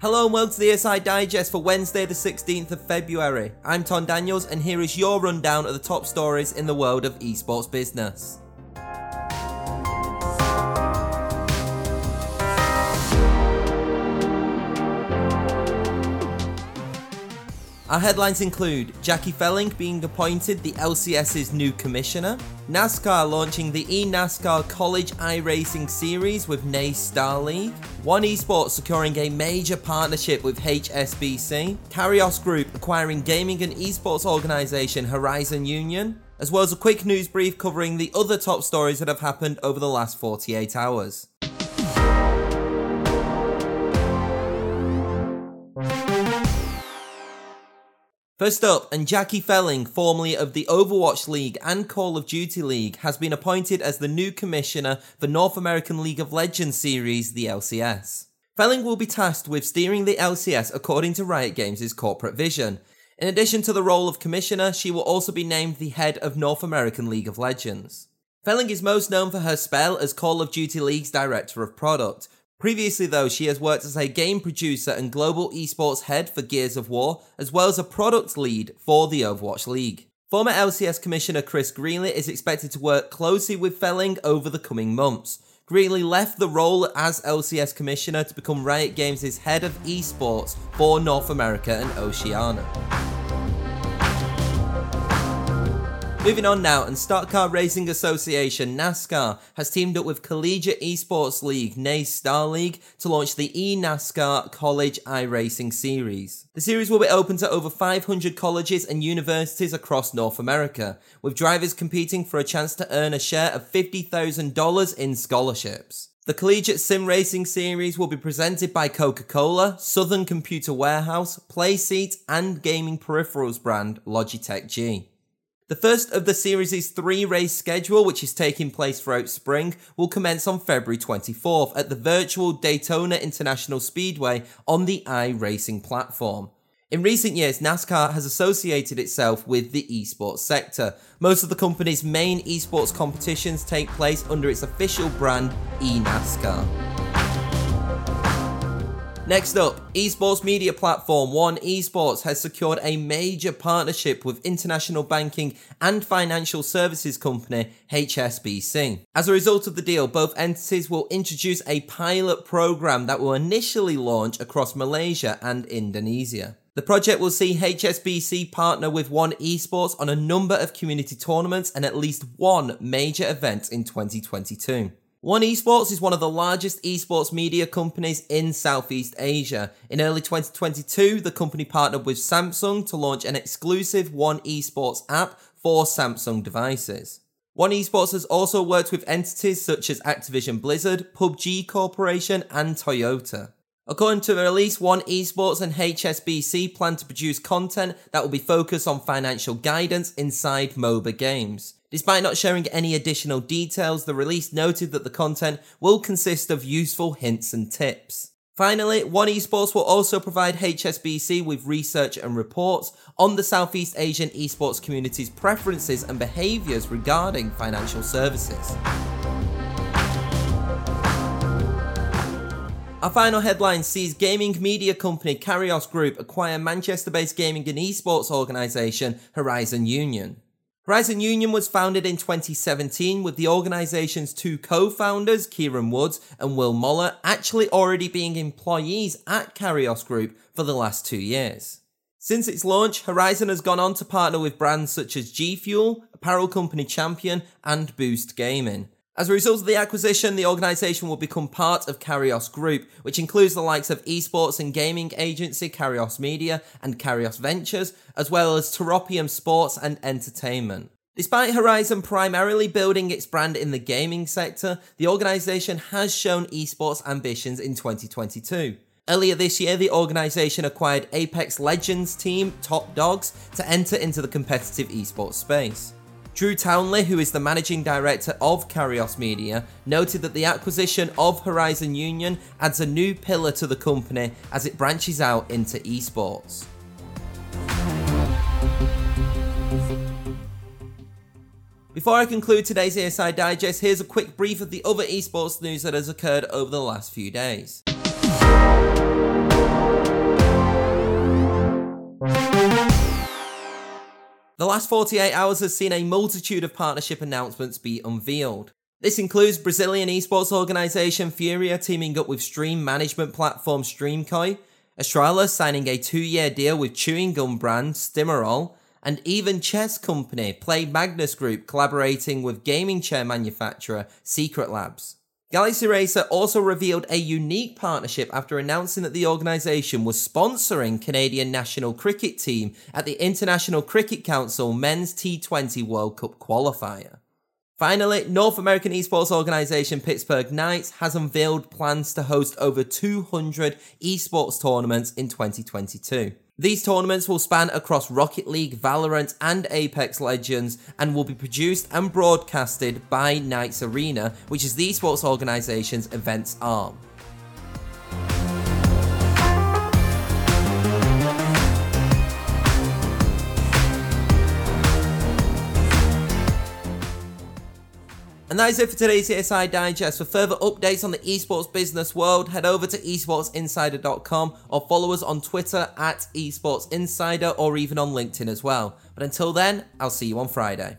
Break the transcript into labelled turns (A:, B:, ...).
A: Hello and welcome to the ESI Digest for Wednesday, the 16th of February. I'm Tom Daniels, and here is your rundown of the top stories in the world of esports business. Our headlines include Jackie Felling being appointed the LCS's new commissioner, NASCAR launching the eNASCAR College iRacing Series with NACE Star League, One Esports securing a major partnership with HSBC, Kairos Group acquiring gaming and esports organisation Horizon Union, as well as a quick news brief covering the other top stories that have happened over the last 48 hours. First up, and Jackie Felling, formerly of the Overwatch League and Call of Duty League, has been appointed as the new commissioner for North American League of Legends series, the LCS. Felling will be tasked with steering the LCS according to Riot Games' corporate vision. In addition to the role of commissioner, she will also be named the head of North American League of Legends. Felling is most known for her spell as Call of Duty League's director of product, Previously, though, she has worked as a game producer and global esports head for Gears of War, as well as a product lead for the Overwatch League. Former LCS Commissioner Chris Greeley is expected to work closely with Felling over the coming months. Greeley left the role as LCS Commissioner to become Riot Games' head of esports for North America and Oceania. Moving on now, and Stock Car Racing Association, NASCAR, has teamed up with Collegiate Esports League, NACE Star League, to launch the eNASCAR College iRacing Series. The series will be open to over 500 colleges and universities across North America, with drivers competing for a chance to earn a share of $50,000 in scholarships. The Collegiate Sim Racing Series will be presented by Coca Cola, Southern Computer Warehouse, Playseat, and gaming peripherals brand Logitech G. The first of the series' three race schedule, which is taking place throughout spring, will commence on February 24th at the virtual Daytona International Speedway on the iRacing platform. In recent years, NASCAR has associated itself with the esports sector. Most of the company's main esports competitions take place under its official brand, eNASCAR. Next up, esports media platform One Esports has secured a major partnership with international banking and financial services company HSBC. As a result of the deal, both entities will introduce a pilot program that will initially launch across Malaysia and Indonesia. The project will see HSBC partner with One Esports on a number of community tournaments and at least one major event in 2022. One Esports is one of the largest esports media companies in Southeast Asia. In early 2022, the company partnered with Samsung to launch an exclusive One Esports app for Samsung devices. One Esports has also worked with entities such as Activision Blizzard, PUBG Corporation, and Toyota. According to the release, One Esports and HSBC plan to produce content that will be focused on financial guidance inside MOBA games. Despite not sharing any additional details, the release noted that the content will consist of useful hints and tips. Finally, One Esports will also provide HSBC with research and reports on the Southeast Asian esports community's preferences and behaviours regarding financial services. Our final headline sees gaming media company Kairos Group acquire Manchester based gaming and esports organisation Horizon Union. Horizon Union was founded in 2017 with the organization's two co-founders, Kieran Woods and Will Moller, actually already being employees at Kairos Group for the last two years. Since its launch, Horizon has gone on to partner with brands such as G Fuel, apparel company Champion, and Boost Gaming. As a result of the acquisition, the organisation will become part of Kairos Group, which includes the likes of esports and gaming agency Kairos Media and Kairos Ventures, as well as Teropium Sports and Entertainment. Despite Horizon primarily building its brand in the gaming sector, the organisation has shown esports ambitions in 2022. Earlier this year, the organisation acquired Apex Legends team Top Dogs to enter into the competitive esports space. Drew Townley, who is the managing director of Kairos Media, noted that the acquisition of Horizon Union adds a new pillar to the company as it branches out into esports. Before I conclude today's ESI Digest, here's a quick brief of the other esports news that has occurred over the last few days. The last 48 hours has seen a multitude of partnership announcements be unveiled. This includes Brazilian esports organisation Furia teaming up with stream management platform Streamkoi, Astralis signing a two year deal with chewing gum brand Stimorol, and even chess company Play Magnus Group collaborating with gaming chair manufacturer Secret Labs. Galaxy Racer also revealed a unique partnership after announcing that the organisation was sponsoring Canadian national cricket team at the International Cricket Council Men's T20 World Cup qualifier. Finally, North American esports organisation Pittsburgh Knights has unveiled plans to host over 200 esports tournaments in 2022. These tournaments will span across Rocket League, Valorant, and Apex Legends and will be produced and broadcasted by Knights Arena, which is the esports organization's events arm. And that is it for today's ESI Digest. For further updates on the esports business world, head over to esportsinsider.com or follow us on Twitter at esportsinsider or even on LinkedIn as well. But until then, I'll see you on Friday.